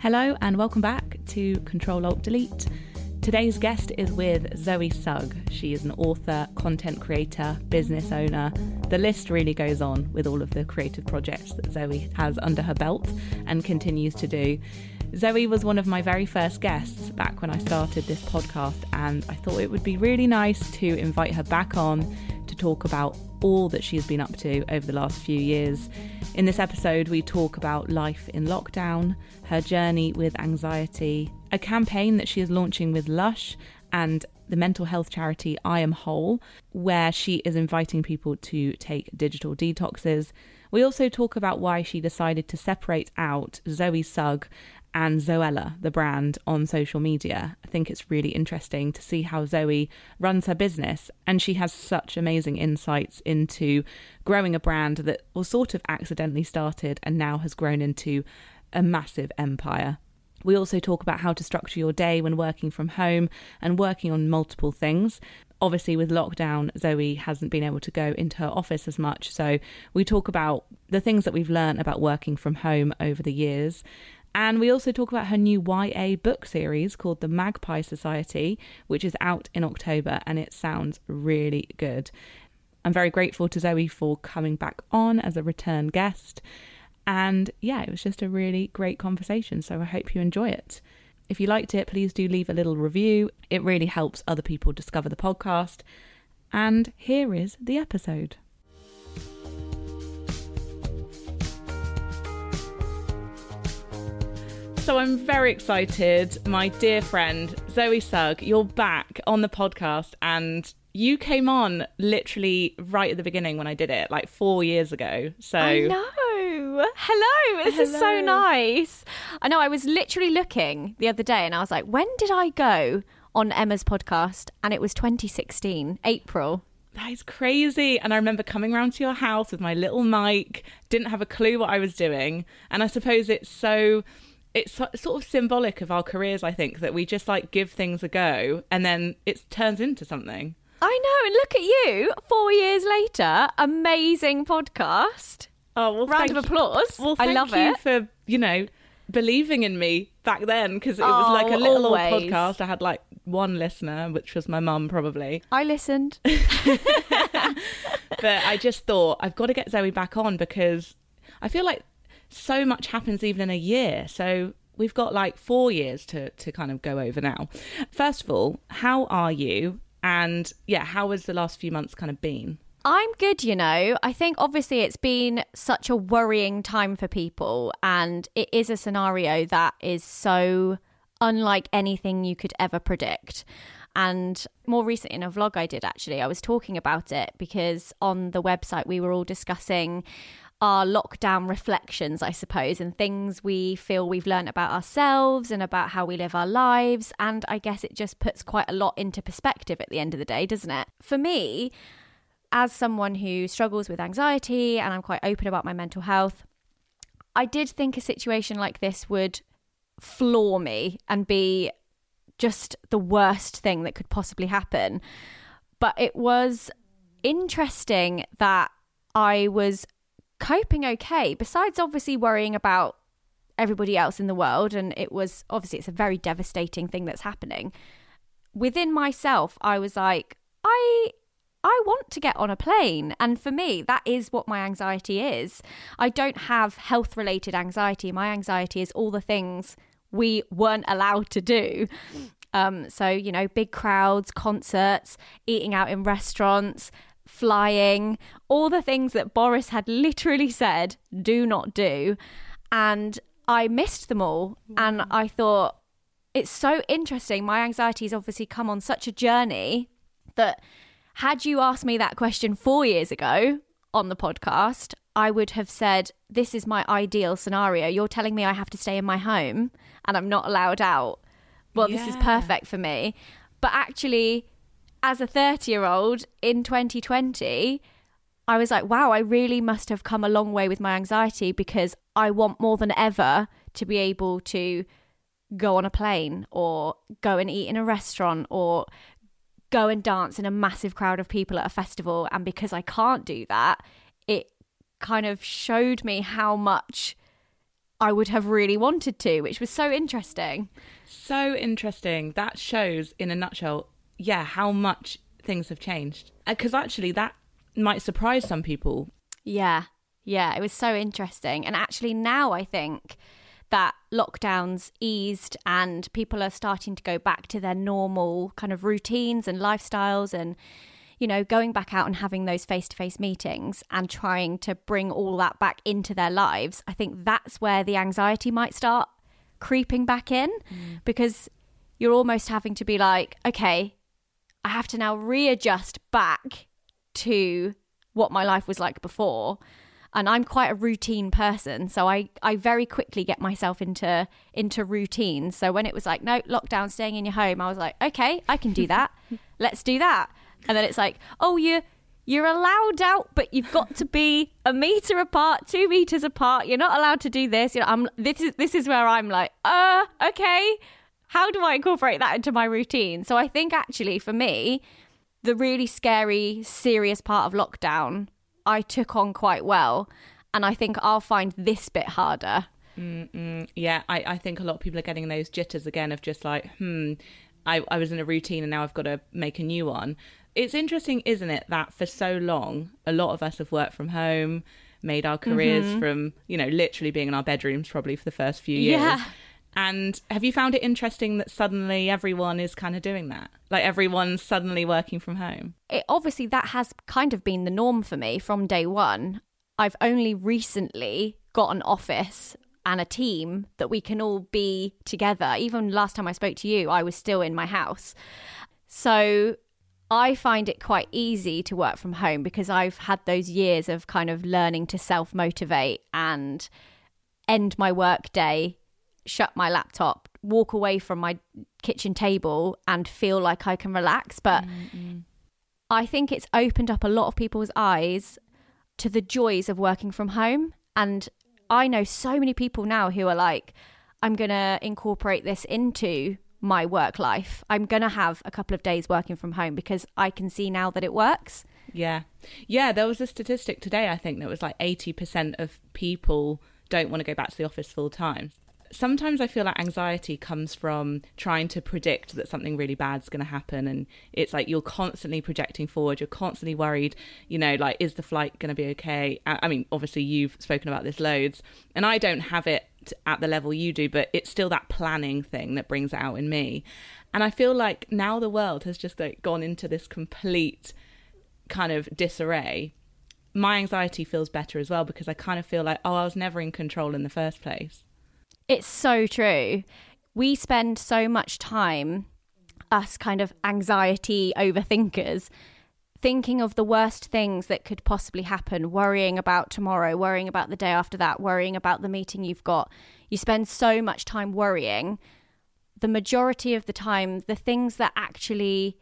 Hello and welcome back to Control Alt Delete. Today's guest is with Zoe Sugg. She is an author, content creator, business owner. The list really goes on with all of the creative projects that Zoe has under her belt and continues to do. Zoe was one of my very first guests back when I started this podcast, and I thought it would be really nice to invite her back on to talk about all that she's been up to over the last few years. In this episode, we talk about life in lockdown, her journey with anxiety, a campaign that she is launching with Lush, and the mental health charity I Am Whole, where she is inviting people to take digital detoxes. We also talk about why she decided to separate out Zoe Sugg and Zoella, the brand, on social media. I think it's really interesting to see how Zoe runs her business, and she has such amazing insights into growing a brand that was sort of accidentally started and now has grown into a massive empire. We also talk about how to structure your day when working from home and working on multiple things. Obviously, with lockdown, Zoe hasn't been able to go into her office as much. So, we talk about the things that we've learned about working from home over the years and we also talk about her new YA book series called The Magpie Society, which is out in October and it sounds really good. I'm very grateful to Zoe for coming back on as a return guest. And yeah, it was just a really great conversation. So I hope you enjoy it. If you liked it, please do leave a little review. It really helps other people discover the podcast. And here is the episode. So I'm very excited. My dear friend, Zoe Sugg, you're back on the podcast and you came on literally right at the beginning when I did it, like four years ago. So I know. Hello. This Hello. is so nice. I know. I was literally looking the other day and I was like, when did I go on Emma's podcast? And it was 2016, April. That is crazy. And I remember coming around to your house with my little mic, didn't have a clue what I was doing. And I suppose it's so it's sort of symbolic of our careers, I think, that we just like give things a go and then it turns into something. I know, and look at you, four years later, amazing podcast. Oh, well, round of applause. Well, I love you it for you know believing in me back then because it was oh, like a little always. old podcast. I had like one listener, which was my mum, probably. I listened, but I just thought I've got to get Zoe back on because I feel like so much happens even in a year. So we've got like four years to, to kind of go over now. First of all, how are you? And yeah, how has the last few months kind of been? I'm good, you know. I think obviously it's been such a worrying time for people, and it is a scenario that is so unlike anything you could ever predict. And more recently, in a vlog I did actually, I was talking about it because on the website we were all discussing our lockdown reflections, I suppose, and things we feel we've learned about ourselves and about how we live our lives. And I guess it just puts quite a lot into perspective at the end of the day, doesn't it? For me, as someone who struggles with anxiety and I'm quite open about my mental health, I did think a situation like this would floor me and be just the worst thing that could possibly happen. But it was interesting that I was coping okay, besides obviously worrying about everybody else in the world. And it was obviously, it's a very devastating thing that's happening. Within myself, I was like, I. I want to get on a plane. And for me, that is what my anxiety is. I don't have health related anxiety. My anxiety is all the things we weren't allowed to do. Um, so, you know, big crowds, concerts, eating out in restaurants, flying, all the things that Boris had literally said, do not do. And I missed them all. And mm. I thought, it's so interesting. My anxiety has obviously come on such a journey that had you asked me that question four years ago on the podcast, I would have said, This is my ideal scenario. You're telling me I have to stay in my home and I'm not allowed out. Well, yeah. this is perfect for me. But actually, as a 30 year old in 2020, I was like, wow, I really must have come a long way with my anxiety because I want more than ever to be able to go on a plane or go and eat in a restaurant or go and dance in a massive crowd of people at a festival. And because I can't do that, it kind of showed me how much I would have really wanted to, which was so interesting. So interesting. That shows, in a nutshell, yeah, how much things have changed. Because actually, that might surprise some people. Yeah, yeah, it was so interesting. And actually, now I think that lockdowns eased and people are starting to go back to their normal kind of routines and lifestyles and you know going back out and having those face-to-face meetings and trying to bring all that back into their lives i think that's where the anxiety might start creeping back in mm. because you're almost having to be like okay i have to now readjust back to what my life was like before and I'm quite a routine person, so I I very quickly get myself into into routine. So when it was like no lockdown, staying in your home, I was like, okay, I can do that. Let's do that. And then it's like, oh, you you're allowed out, but you've got to be a meter apart, two meters apart. You're not allowed to do this. You know, I'm this is this is where I'm like, uh, okay. How do I incorporate that into my routine? So I think actually for me, the really scary, serious part of lockdown I took on quite well. And I think I'll find this bit harder. Mm-mm. Yeah, I, I think a lot of people are getting those jitters again of just like, hmm, I, I was in a routine and now I've got to make a new one. It's interesting, isn't it, that for so long, a lot of us have worked from home, made our careers mm-hmm. from, you know, literally being in our bedrooms probably for the first few years. Yeah. And have you found it interesting that suddenly everyone is kind of doing that? Like everyone's suddenly working from home? It, obviously, that has kind of been the norm for me from day one. I've only recently got an office and a team that we can all be together. Even last time I spoke to you, I was still in my house. So I find it quite easy to work from home because I've had those years of kind of learning to self motivate and end my work day shut my laptop, walk away from my kitchen table and feel like I can relax. But Mm-mm. I think it's opened up a lot of people's eyes to the joys of working from home. And I know so many people now who are like, I'm going to incorporate this into my work life. I'm going to have a couple of days working from home because I can see now that it works. Yeah. Yeah. There was a statistic today, I think, that was like 80% of people don't want to go back to the office full time sometimes I feel like anxiety comes from trying to predict that something really bad is going to happen. And it's like you're constantly projecting forward. You're constantly worried, you know, like, is the flight going to be okay? I mean, obviously, you've spoken about this loads, and I don't have it at the level you do, but it's still that planning thing that brings it out in me. And I feel like now the world has just like gone into this complete kind of disarray. My anxiety feels better as well because I kind of feel like, oh, I was never in control in the first place. It's so true. We spend so much time, us kind of anxiety overthinkers, thinking of the worst things that could possibly happen, worrying about tomorrow, worrying about the day after that, worrying about the meeting you've got. You spend so much time worrying. The majority of the time, the things that actually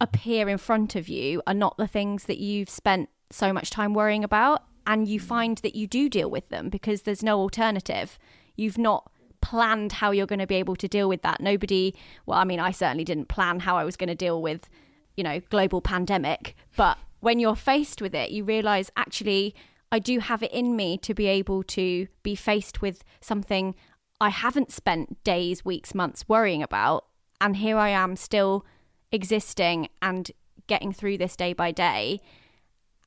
appear in front of you are not the things that you've spent so much time worrying about. And you find that you do deal with them because there's no alternative you've not planned how you're going to be able to deal with that. Nobody, well, I mean, I certainly didn't plan how I was going to deal with, you know, global pandemic. But when you're faced with it, you realize actually, I do have it in me to be able to be faced with something I haven't spent days, weeks, months worrying about. And here I am still existing and getting through this day by day.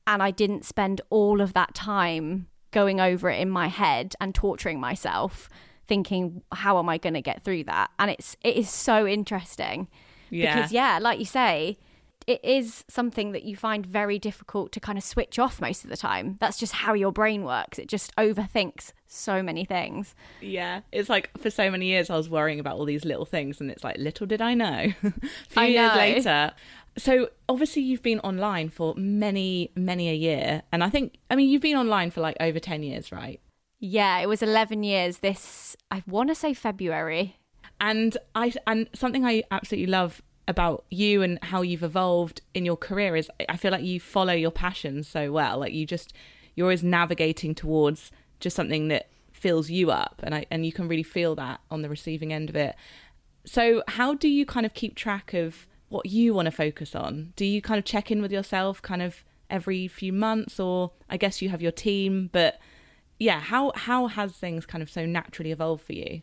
And I didn't spend all of that time going over it in my head and torturing myself thinking how am i going to get through that and it's it is so interesting yeah. because yeah like you say it is something that you find very difficult to kind of switch off most of the time. That's just how your brain works. It just overthinks so many things. Yeah. It's like for so many years I was worrying about all these little things and it's like little did I know. a few I years know. later so obviously you've been online for many many a year and i think i mean you've been online for like over 10 years right? Yeah it was 11 years this i want to say february. And i and something i absolutely love about you and how you've evolved in your career is i feel like you follow your passions so well. Like you just you're always navigating towards just something that fills you up and i and you can really feel that on the receiving end of it. So how do you kind of keep track of what you want to focus on? Do you kind of check in with yourself kind of every few months or I guess you have your team, but yeah, how how has things kind of so naturally evolved for you?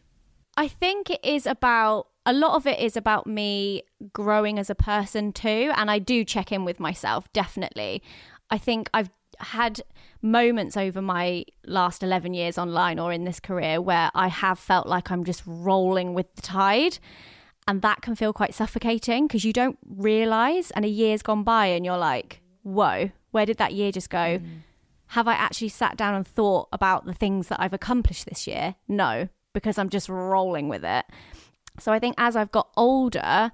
I think it is about a lot of it is about me growing as a person too. And I do check in with myself, definitely. I think I've had moments over my last 11 years online or in this career where I have felt like I'm just rolling with the tide. And that can feel quite suffocating because you don't realize, and a year's gone by, and you're like, whoa, where did that year just go? Mm. Have I actually sat down and thought about the things that I've accomplished this year? No, because I'm just rolling with it. So I think as I've got older,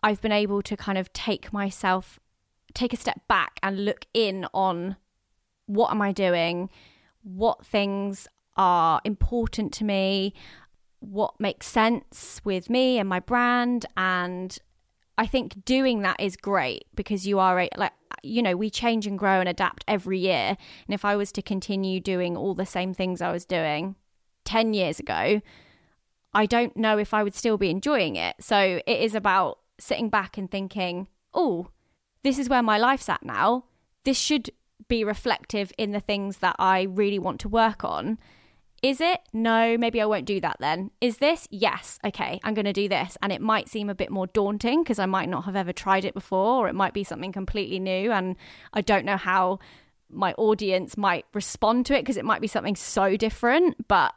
I've been able to kind of take myself, take a step back and look in on what am I doing? What things are important to me? What makes sense with me and my brand? And I think doing that is great because you are a, like, you know, we change and grow and adapt every year. And if I was to continue doing all the same things I was doing 10 years ago, I don't know if I would still be enjoying it. So it is about sitting back and thinking, oh, this is where my life's at now. This should be reflective in the things that I really want to work on. Is it? No, maybe I won't do that then. Is this? Yes. Okay, I'm going to do this. And it might seem a bit more daunting because I might not have ever tried it before, or it might be something completely new. And I don't know how my audience might respond to it because it might be something so different. But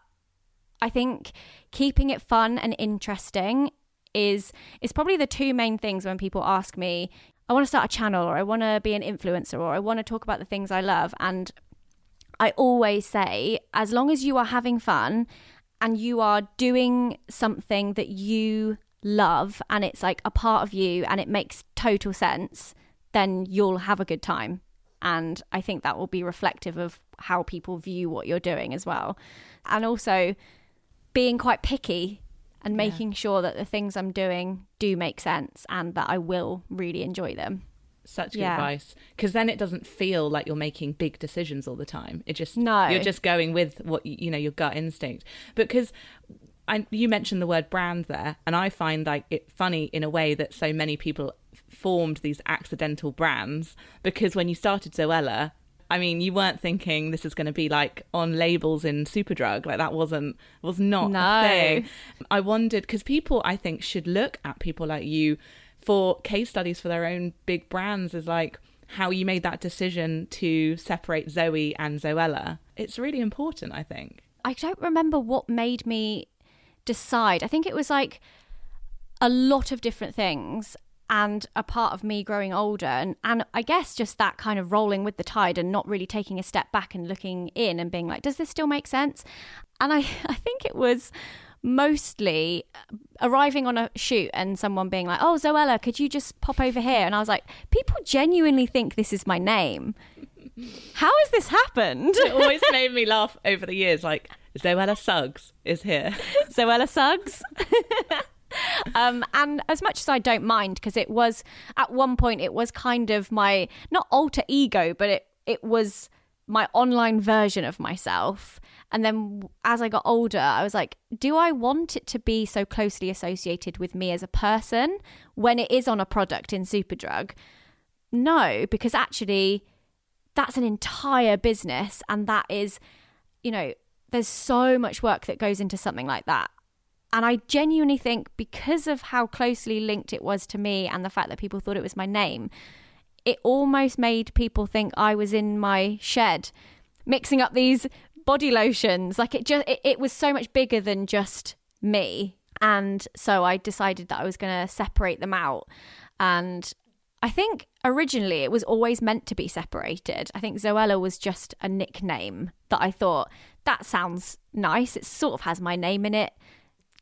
I think keeping it fun and interesting is is probably the two main things when people ask me, I want to start a channel or I want to be an influencer or I want to talk about the things I love and I always say as long as you are having fun and you are doing something that you love and it's like a part of you and it makes total sense, then you'll have a good time. And I think that will be reflective of how people view what you're doing as well. And also, being quite picky and making yeah. sure that the things I'm doing do make sense and that I will really enjoy them. Such good yeah. advice because then it doesn't feel like you're making big decisions all the time. It just no, you're just going with what you know your gut instinct. Because I, you mentioned the word brand there, and I find like it funny in a way that so many people formed these accidental brands because when you started Zoella, I mean, you weren't thinking this is going to be like on labels in Superdrug. Like that wasn't was not no. a thing. I wondered because people, I think, should look at people like you for case studies for their own big brands. Is like how you made that decision to separate Zoe and Zoella. It's really important, I think. I don't remember what made me decide. I think it was like a lot of different things and a part of me growing older and, and I guess just that kind of rolling with the tide and not really taking a step back and looking in and being like, does this still make sense? And I, I think it was mostly arriving on a shoot and someone being like, oh, Zoella, could you just pop over here? And I was like, people genuinely think this is my name. How has this happened? It always made me laugh over the years. Like, Zoella Suggs is here. Zoella Suggs? um, and as much as I don't mind, because it was at one point it was kind of my not alter ego, but it it was my online version of myself. And then as I got older, I was like, do I want it to be so closely associated with me as a person when it is on a product in Superdrug? No, because actually that's an entire business and that is, you know, there's so much work that goes into something like that. And I genuinely think because of how closely linked it was to me and the fact that people thought it was my name, it almost made people think I was in my shed mixing up these body lotions. Like it just it, it was so much bigger than just me. And so I decided that I was going to separate them out. And I think originally it was always meant to be separated. I think Zoella was just a nickname that I thought that sounds nice. It sort of has my name in it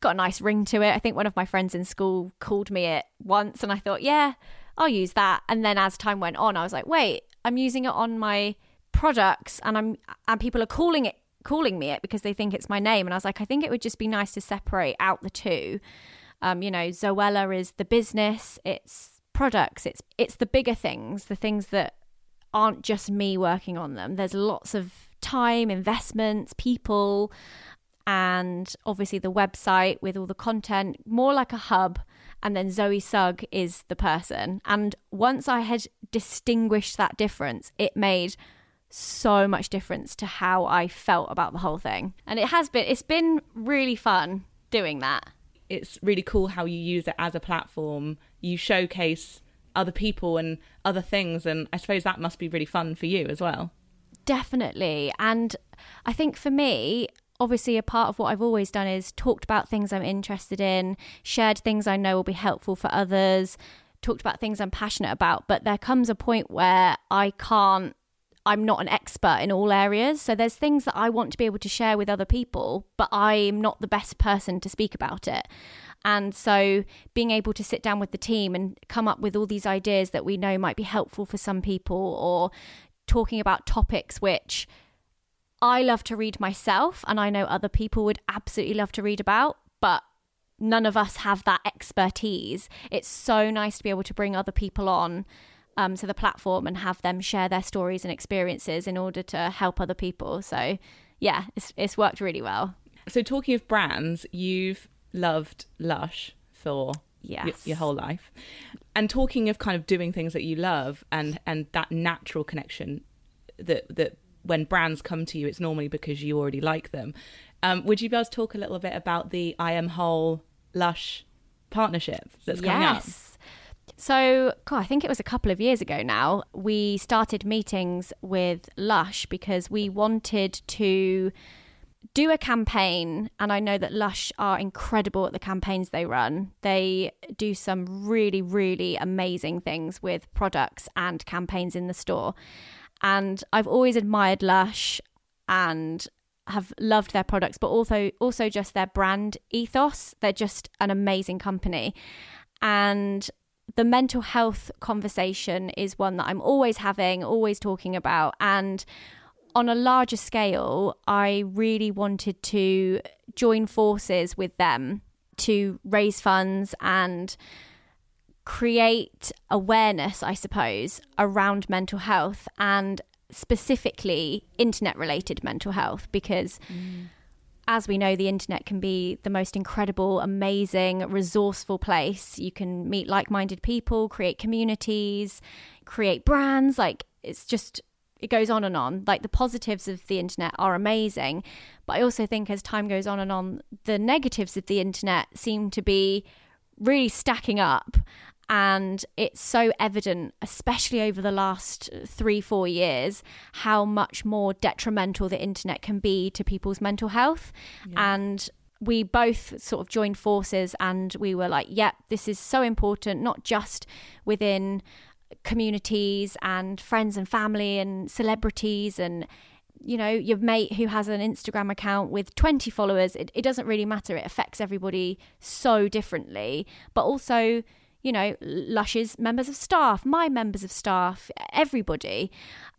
got a nice ring to it. I think one of my friends in school called me it once, and I thought, yeah, I'll use that. And then as time went on, I was like, wait, I'm using it on my products, and I'm and people are calling it calling me it because they think it's my name. And I was like, I think it would just be nice to separate out the two. Um, you know, Zoella is the business, it's products, it's it's the bigger things, the things that aren't just me working on them. There's lots of time, investments, people, and obviously the website with all the content, more like a hub. And then Zoe Sugg is the person. And once I had distinguished that difference, it made so much difference to how I felt about the whole thing. And it has been, it's been really fun doing that. It's really cool how you use it as a platform. You showcase other people and other things. And I suppose that must be really fun for you as well. Definitely. And I think for me, obviously a part of what I've always done is talked about things I'm interested in, shared things I know will be helpful for others, talked about things I'm passionate about, but there comes a point where I can't I'm not an expert in all areas. So there's things that I want to be able to share with other people, but I'm not the best person to speak about it. And so being able to sit down with the team and come up with all these ideas that we know might be helpful for some people or talking about topics which I love to read myself and I know other people would absolutely love to read about, but none of us have that expertise. It's so nice to be able to bring other people on um, to the platform and have them share their stories and experiences in order to help other people. So, yeah, it's, it's worked really well. So, talking of brands, you've loved Lush for yes. your, your whole life. And talking of kind of doing things that you love and, and that natural connection that, that when brands come to you, it's normally because you already like them. Um, would you be able to talk a little bit about the I Am Whole Lush partnership that's coming yes. up? So, God, I think it was a couple of years ago now, we started meetings with Lush because we wanted to do a campaign. And I know that Lush are incredible at the campaigns they run. They do some really, really amazing things with products and campaigns in the store. And I've always admired Lush and have loved their products, but also also just their brand ethos. They're just an amazing company. And the mental health conversation is one that I'm always having, always talking about. And on a larger scale, I really wanted to join forces with them to raise funds and create awareness, I suppose, around mental health and specifically internet related mental health because. Mm as we know, the internet can be the most incredible, amazing, resourceful place. You can meet like minded people, create communities, create brands. Like, it's just, it goes on and on. Like, the positives of the internet are amazing. But I also think as time goes on and on, the negatives of the internet seem to be really stacking up. And it's so evident, especially over the last three, four years, how much more detrimental the internet can be to people's mental health. Yeah. And we both sort of joined forces and we were like, yep, yeah, this is so important, not just within communities and friends and family and celebrities and you know your mate who has an instagram account with 20 followers it, it doesn't really matter it affects everybody so differently but also you know, Lush's members of staff, my members of staff, everybody.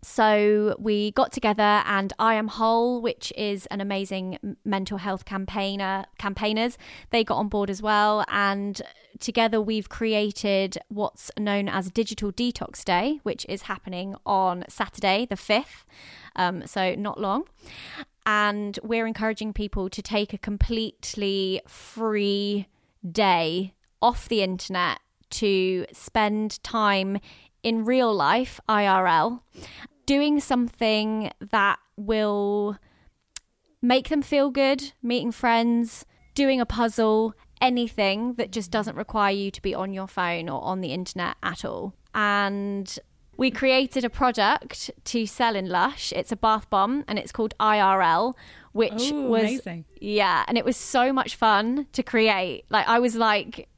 So we got together and I Am Whole, which is an amazing mental health campaigner, campaigners, they got on board as well. And together we've created what's known as Digital Detox Day, which is happening on Saturday, the 5th. Um, so not long. And we're encouraging people to take a completely free day off the internet to spend time in real life, IRL, doing something that will make them feel good, meeting friends, doing a puzzle, anything that just doesn't require you to be on your phone or on the internet at all. And we created a product to sell in Lush. It's a bath bomb and it's called IRL, which Ooh, was amazing. yeah, and it was so much fun to create. Like I was like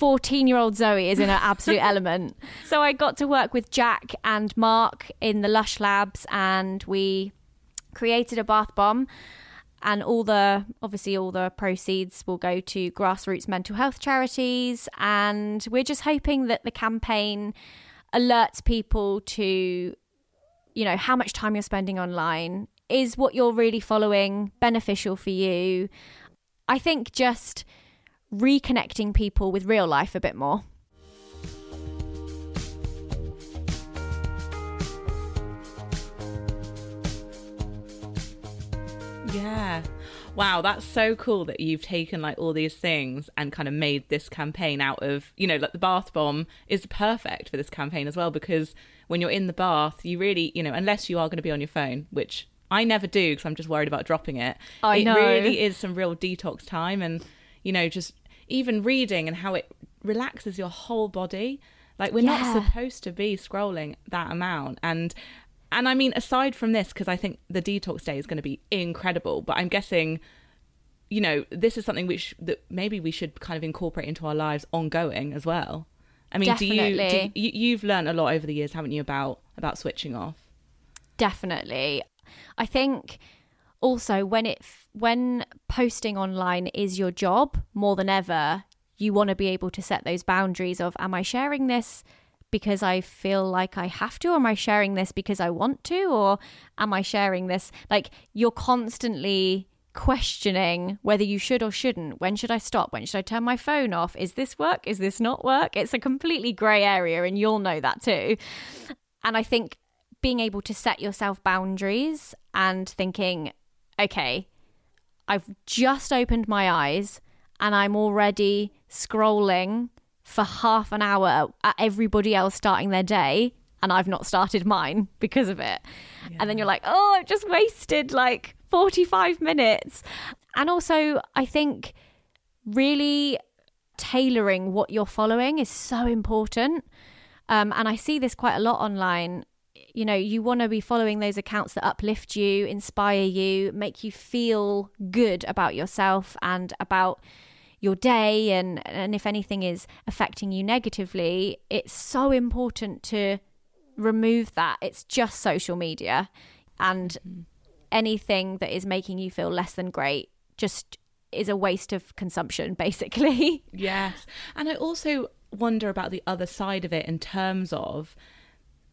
14 year old Zoe is in her absolute element. So I got to work with Jack and Mark in the Lush Labs and we created a bath bomb. And all the obviously all the proceeds will go to grassroots mental health charities. And we're just hoping that the campaign alerts people to you know how much time you're spending online. Is what you're really following beneficial for you? I think just reconnecting people with real life a bit more. Yeah. Wow, that's so cool that you've taken like all these things and kind of made this campaign out of, you know, like the bath bomb is perfect for this campaign as well because when you're in the bath, you really, you know, unless you are going to be on your phone, which I never do because I'm just worried about dropping it. I it know. really is some real detox time and, you know, just even reading and how it relaxes your whole body. Like we're Yeah. not supposed to be scrolling that amount and and I mean aside from this because I think the detox day is going to be incredible, but I'm guessing you know, this is something which that maybe we should kind of incorporate into our lives ongoing as well. I mean, do you, do you you've learned a lot over the years, haven't you, about about switching off? Definitely. I think also when it when posting online is your job more than ever, you want to be able to set those boundaries of am I sharing this because I feel like I have to? Or am I sharing this because I want to? Or am I sharing this? Like you're constantly questioning whether you should or shouldn't. When should I stop? When should I turn my phone off? Is this work? Is this not work? It's a completely grey area and you'll know that too. And I think being able to set yourself boundaries and thinking, okay, I've just opened my eyes and I'm already scrolling for half an hour at everybody else starting their day and I've not started mine because of it. And then you're like, oh, I've just wasted like 45 minutes. And also, I think really tailoring what you're following is so important. Um, and I see this quite a lot online. You know, you want to be following those accounts that uplift you, inspire you, make you feel good about yourself and about your day and and if anything is affecting you negatively, it's so important to remove that. It's just social media and mm-hmm. anything that is making you feel less than great just is a waste of consumption basically. Yes. And I also wonder about the other side of it in terms of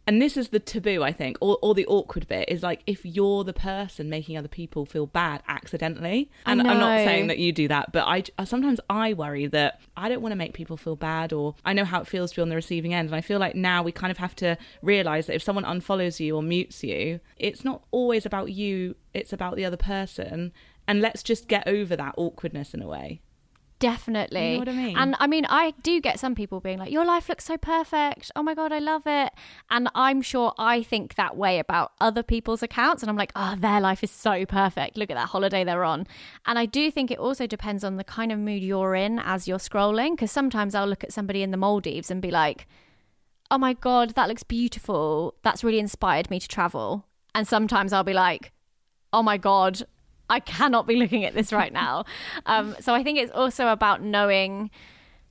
and this is the taboo, I think, or, or the awkward bit is like if you're the person making other people feel bad accidentally. And I'm not saying that you do that, but I sometimes I worry that I don't want to make people feel bad, or I know how it feels to be on the receiving end. And I feel like now we kind of have to realize that if someone unfollows you or mutes you, it's not always about you; it's about the other person. And let's just get over that awkwardness in a way. Definitely. You know what I mean? And I mean, I do get some people being like, your life looks so perfect. Oh my God, I love it. And I'm sure I think that way about other people's accounts. And I'm like, oh, their life is so perfect. Look at that holiday they're on. And I do think it also depends on the kind of mood you're in as you're scrolling. Because sometimes I'll look at somebody in the Maldives and be like, oh my God, that looks beautiful. That's really inspired me to travel. And sometimes I'll be like, oh my God, I cannot be looking at this right now. um, so I think it's also about knowing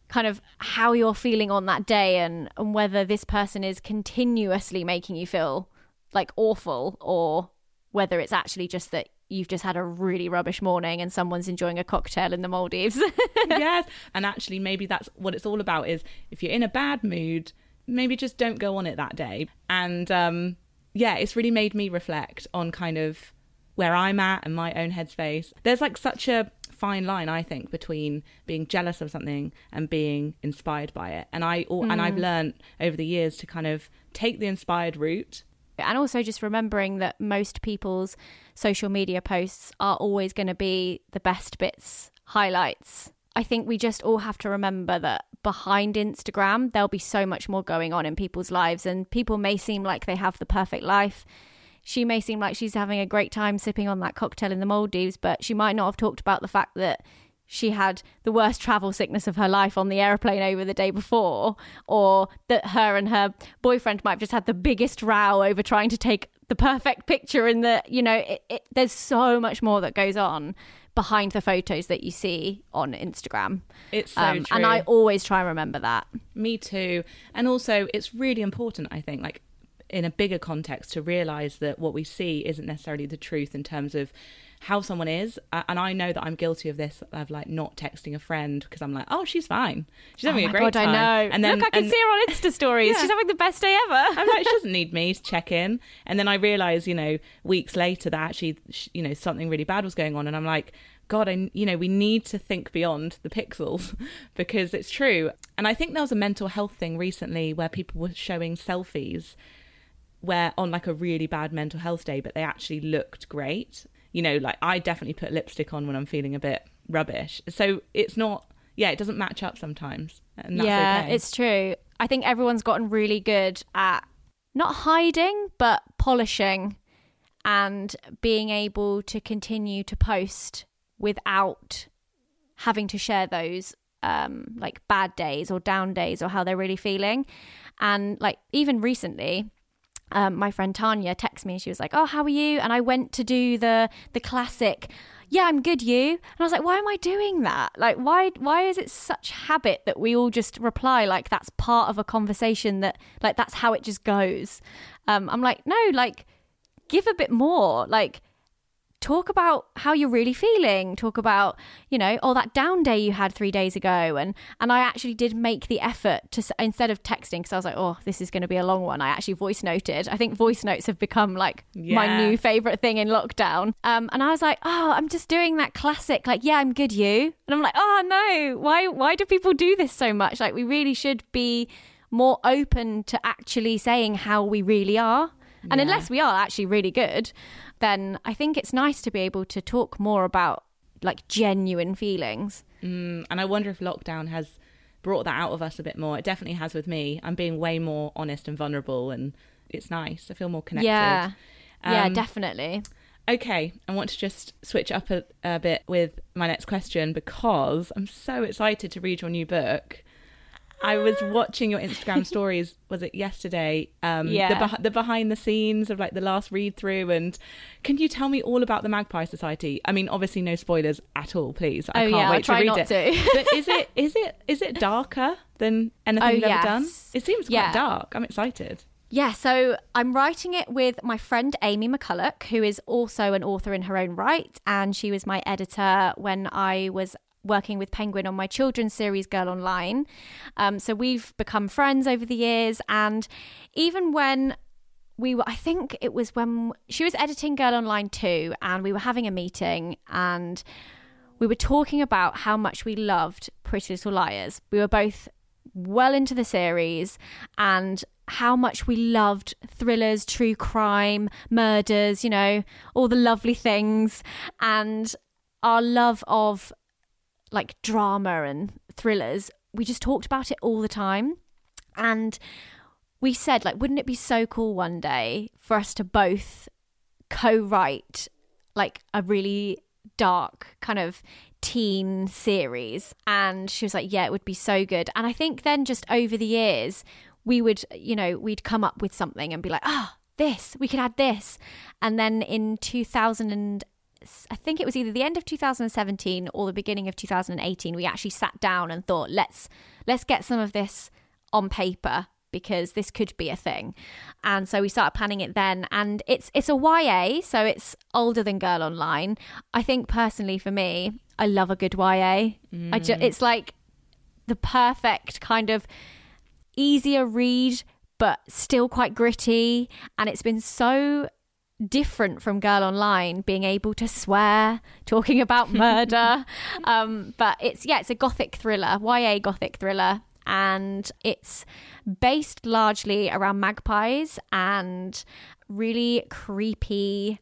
kind of how you're feeling on that day and, and whether this person is continuously making you feel like awful or whether it's actually just that you've just had a really rubbish morning and someone's enjoying a cocktail in the Maldives. yes. And actually, maybe that's what it's all about is if you're in a bad mood, maybe just don't go on it that day. And um, yeah, it's really made me reflect on kind of where I'm at and my own headspace. There's like such a fine line, I think, between being jealous of something and being inspired by it. And I and Mm. I've learned over the years to kind of take the inspired route. and also just remembering that most people's social media posts are always going to be the best bits, highlights. I think we just all have to remember that behind Instagram, there'll be so much more going on in people's lives, and people may seem like they have the perfect life. She may seem like she's having a great time sipping on that cocktail in the Maldives, but she might not have talked about the fact that she had the worst travel sickness of her life on the aeroplane over the day before, or that her and her boyfriend might have just had the biggest row over trying to take the perfect picture in the, you know, it, it, there's so much more that goes on behind the photos that you see on Instagram. It's so Um, true. and I always try and remember that. Me too. And also, it's really important, I think, like in a bigger context, to realize that what we see isn't necessarily the truth in terms of how someone is. And I know that I'm guilty of this of like not texting a friend because I'm like, oh, she's fine. She's having oh a great God, time. I know. And then Look, I can and- see her on Insta stories. Yeah. She's having the best day ever. I'm like, she doesn't need me to check in. And then I realize, you know, weeks later that actually, you know, something really bad was going on. And I'm like, God, I, you know, we need to think beyond the pixels because it's true. And I think there was a mental health thing recently where people were showing selfies where on like a really bad mental health day, but they actually looked great. you know, like I definitely put lipstick on when I'm feeling a bit rubbish. So it's not, yeah, it doesn't match up sometimes. And that's yeah, okay. it's true. I think everyone's gotten really good at not hiding, but polishing and being able to continue to post without having to share those um, like bad days or down days or how they're really feeling. And like even recently, um, my friend Tanya texted me and she was like, "Oh, how are you?" And I went to do the the classic, "Yeah, I'm good, you." And I was like, "Why am I doing that? Like, why why is it such habit that we all just reply like that's part of a conversation that like that's how it just goes?" Um, I'm like, no, like give a bit more, like talk about how you're really feeling talk about you know oh that down day you had three days ago and and i actually did make the effort to instead of texting because i was like oh this is going to be a long one i actually voice noted. I think voice notes have become like Yeah. my new favorite thing in lockdown. Um and i was like oh i'm just doing that classic like yeah i'm good you. And i'm like oh no why why do people do this so much? Like we really should be more open to actually saying how we really are. And Yeah. unless we are actually really good, then I think it's nice to be able to talk more about like genuine feelings. Mm, and I wonder if lockdown has brought that out of us a bit more. It definitely has with me. I'm being way more honest and vulnerable, and it's nice. I feel more connected. Yeah. yeah, Um, definitely. Okay, I want to just switch up a, a bit with my next question because I'm so excited to read your new book. I was watching your Instagram stories. Was it yesterday? Um, Yeah. The, the behind the scenes of like the last read through, and can you tell me all about the Magpie Society? I mean, obviously no spoilers at all, please. I Oh, can't yeah, I'll wait try to read not it. to. but is it is it is it darker than anything Oh, you've ever done? yes. It seems quite Yeah. dark. I'm excited. Yeah, so I'm writing it with my friend Amy McCulloch, who is also an author in her own right. And she was my editor when I was working with Penguin on my children's series Girl Online. Um, so we've become friends over the years. And even when we were, I think it was when she was editing Girl Online too, and we were having a meeting and we were talking about how much we loved Pretty Little Liars. We were both well into the series and how much we loved thrillers, true crime, murders, you know, all the lovely things, and our love of like drama and thrillers. We just talked about it all the time. And we said, like, wouldn't it be so cool one day for us to both co write like a really dark kind of teen series? And she was like, yeah, it would be so good. And I think then just over the years, we would, you know, we'd come up with something and be like, ah, this, we could add this. And then in 2000 and I think it was either the end of 2017 or the beginning of 2018 we actually sat down and thought let's let's get some of this on paper because this could be a thing. And so we started planning it then and it's it's a YA so it's older than Girl Online. I think personally for me I love a good YA. I ju- mm. it's like the perfect kind of easier read but still quite gritty and it's been so different from Girl Online, being able to swear, talking about murder. um, but it's yeah, it's a gothic thriller, YA gothic thriller, and it's based largely around magpies and really creepy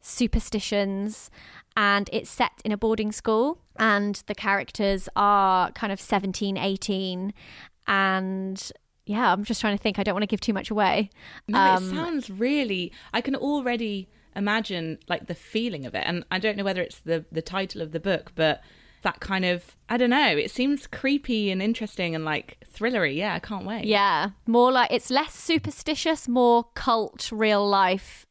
superstitions. And it's set in a boarding school, and the characters are kind of 17, 18, and yeah, I'm just trying to think. I don't want to give too much away. No, Um, it sounds really. I can already imagine like the feeling of it, and I don't know whether it's the the title of the book, but that kind of I don't know. It seems creepy and interesting and like thrillery. Yeah, I can't wait. Yeah, more like it's less superstitious, more cult, real life,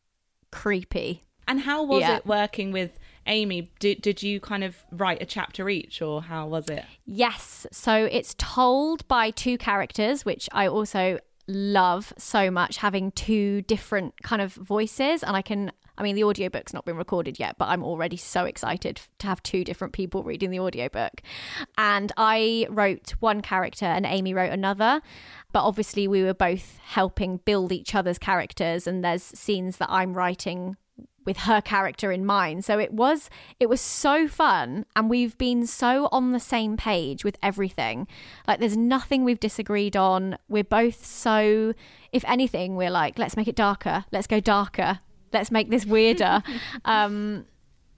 creepy. And how was Yeah. it working with Amy? Did did you kind of write a chapter each, or how was it? Yes, so it's told by two characters, which I also love so much having two different kind of voices and I can I mean the audiobook's not been recorded yet but I'm already so excited to have two different people reading the audiobook and I wrote one character and Amy wrote another but obviously we were both helping build each other's characters and there's scenes that I'm writing with her character in mind. So it was it was so fun and we've been so on the same page with everything. Like there's nothing we've disagreed on. We're both so if anything we're like let's make it darker. Let's go darker. Let's make this weirder. um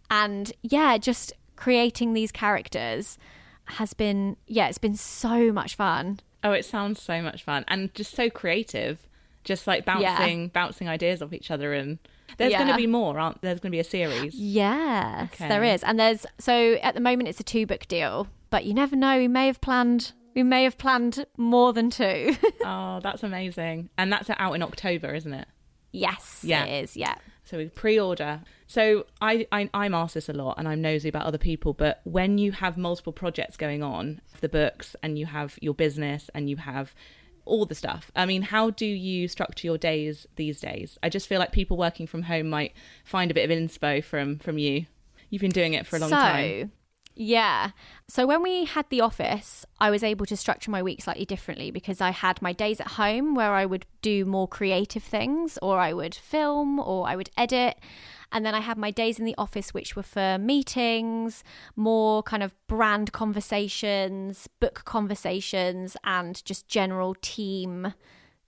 And yeah, just creating these characters has been yeah, it's been so much fun. Oh, it sounds so much fun and just so creative. Just like bouncing yeah. bouncing ideas off each other and there's yeah. going to be more, aren't there's going to be a series. Yes, okay. there is. And there's so at the moment it's a two book deal, but you never know, we may have planned we may have planned more than two. oh, that's amazing. And that's out in October, isn't it? Yes, yeah. it is. Yeah. So we pre-order. So I, I I'm asked this a lot, and I'm nosy about other people. But when you have multiple projects going on, the books, and you have your business, and you have all the stuff. I mean, how do you structure your days these days? I just feel like people working from home might find a bit of inspo from from you. You've been doing it for a long so, time. Yeah. So when we had the office, I was able to structure my week slightly differently because I had my days at home where I would do more creative things or I would film or I would edit. And then I had my days in the office, which were for meetings, more kind of brand conversations, book conversations, and just general team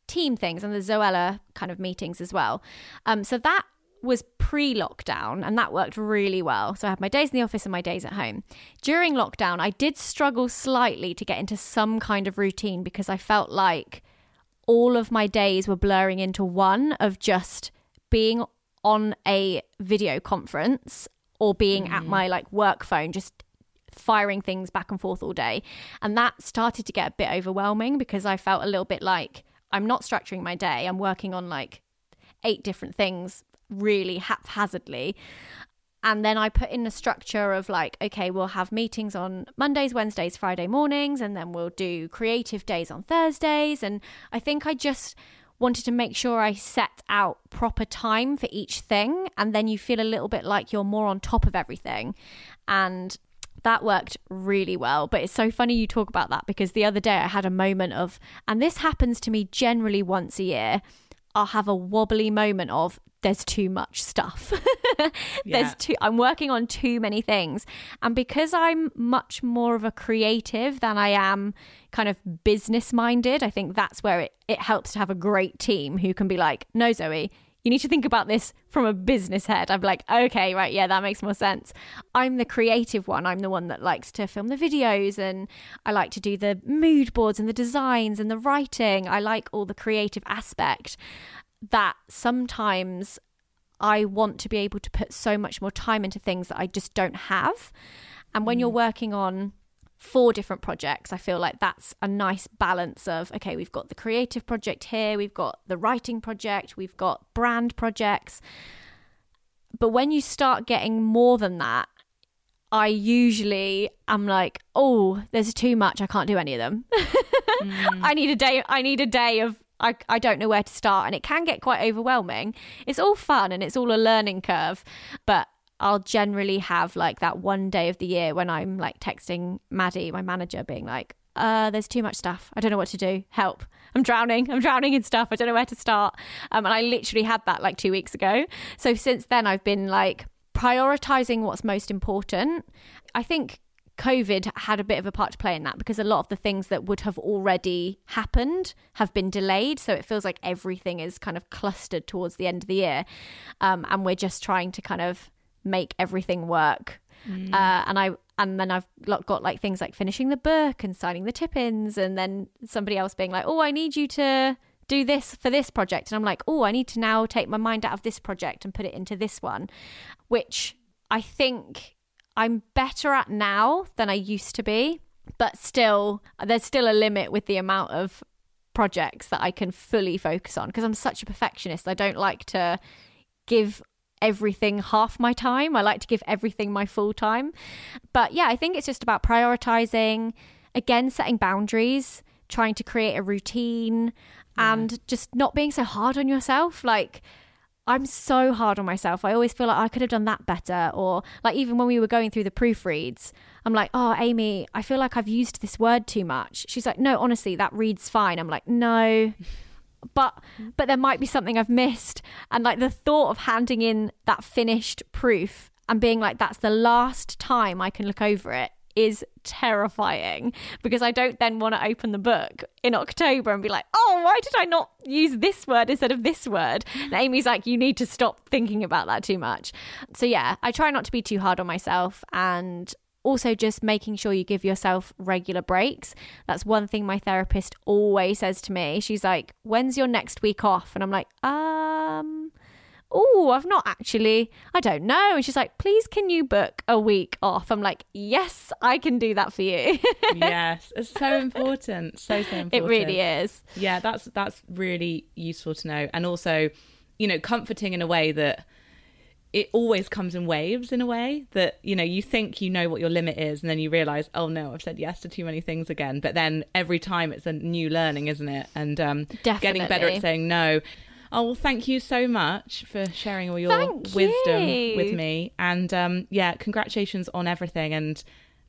team things and the Zoella kind of meetings as well. Um, so that was pre lockdown and that worked really well. So I had my days in the office and my days at home. During lockdown, I did struggle slightly to get into some kind of routine because I felt like all of my days were blurring into one of just being on a video conference or being mm. at my like work phone just firing things back and forth all day. And that started to get a bit overwhelming because I felt a little bit like I'm not structuring my day. I'm working on like eight different things really haphazardly. And then I put in a structure of like, okay, we'll have meetings on Mondays, Wednesdays, Friday mornings, and then we'll do creative days on Thursdays. And I think I just wanted to make sure I set out proper time for each thing. And then you feel a little bit like you're more on top of everything. And that worked really well. But it's so funny you talk about that because the other day I had a moment of, and this happens to me generally once a year. I'll have a wobbly moment of there's too much stuff. there's too I'm working on too many things. And because I'm much more of a creative than I am kind of business minded, I think that's where it, it helps to have a great team who can be like, no, Zoe, you need to think about this from a business head. I'm like, okay, right, yeah, that makes more sense. I'm the creative one. I'm the one that likes to film the videos and I like to do the mood boards and the designs and the writing. I like all the creative aspect that sometimes I want to be able to put so much more time into things that I just don't have. And when mm. you're working on four different projects, I feel like that's a nice balance of okay, we've got the creative project here, we've got the writing project, we've got brand projects. But when you start getting more than that, I usually am like, oh, there's too much. I can't do any of them. mm. I need a day. I need a day of I, I don't know where to start and it can get quite overwhelming. It's all fun and it's all a learning curve, but I'll generally have like that one day of the year when I'm like texting Maddie, my manager, being like, uh, there's too much stuff. I don't know what to do. Help. I'm drowning. I'm drowning in stuff. I don't know where to start. Um, and I literally had that like two weeks ago. So since then, I've been like prioritizing what's most important. I think COVID had a bit of a part to play in that because a lot of the things that would have already happened have been delayed. So it feels like everything is kind of clustered towards the end of the year. Um, and we're just trying to kind of make everything work. Mm. Uh, and I and then I've got like things like finishing the book and signing the tip-ins, and then somebody else being like, "Oh, I need you to do this for this project," and I'm like, "Oh, I need to now take my mind out of this project and put it into this one," which I think I'm better at now than I used to be, but still, there's still a limit with the amount of projects that I can fully focus on because I'm such a perfectionist. I don't like to give everything half my time. I like to give everything my full time. But yeah, I think it's just about prioritizing, again, setting boundaries, trying to create a routine, yeah. and just not being so hard on yourself. Like, I'm so hard on myself. I always feel like I could have done that better. Or, like, even when we were going through the proofreads, I'm like, oh, Amy, I feel like I've used this word too much. She's like, no, honestly, that reads fine. I'm like, no. But but there might be something I've missed. And like the thought of handing in that finished proof and being like, that's the last time I can look over it is terrifying because I don't then want to open the book in October and be like, oh, why did I not use this word instead of this word? And Amy's like, you need to stop thinking about that too much. So, yeah, I try not to be too hard on myself and also just making sure you give yourself regular breaks. That's one thing my therapist always says to me. She's like, "When's your next week off?" And I'm like, "Um, oh, I've not actually. I don't know." And she's like, "Please, can you book a week off?" I'm like, "Yes, I can do that for you." yes, it's so important. So so important. It really is. Yeah, that's that's really useful to know, and also, you know, comforting in a way that it always comes in waves in a way that you know you think you know what your limit is and then you realize oh no i've said yes to too many things again. But then every time it's a new learning isn't it? And um, getting better at saying no. Oh well thank you so much for sharing all your thank wisdom you. with me. And um, yeah congratulations on everything. And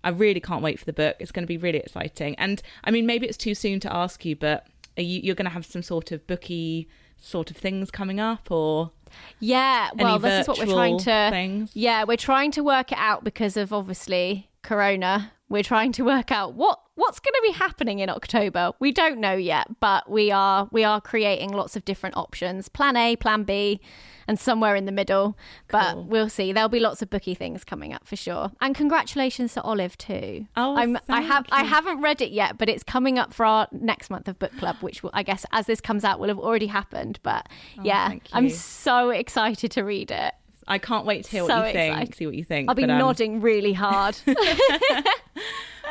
i really can't wait for the book. It's going to be really exciting. And i mean maybe it's too soon to ask you but you, you're going to have some sort of booky sort of things coming up or yeah well this is what we're trying to things? yeah we're trying to work it out because of obviously corona we're trying to work out what what's going to be happening in October. We don't know yet, but we are we are creating lots of different options. Plan A, plan B, and somewhere in the middle. Cool. But we'll see. There'll be lots of booky things coming up for sure. And congratulations to Olive too. Oh, I'm, I have you. I haven't read it yet, but it's coming up for our next month of book club, which will, I guess as this comes out will have already happened. But oh, yeah, I'm so excited to read it. I can't wait to hear so what you excited. think. See what you think. I'll be but, um... nodding really hard.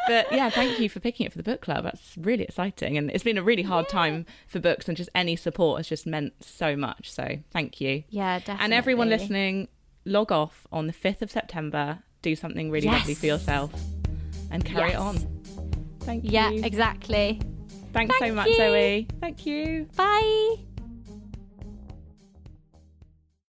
but yeah, thank you for picking it for the book club. That's really exciting. And it's been a really hard yeah. time for books, and just any support has just meant so much. So thank you. Yeah, definitely. And everyone listening, log off on the 5th of September, do something really yes. lovely for yourself, and carry yes. it on. Thank you. Yeah, exactly. Thanks thank so much, you. Zoe. Thank you. Bye.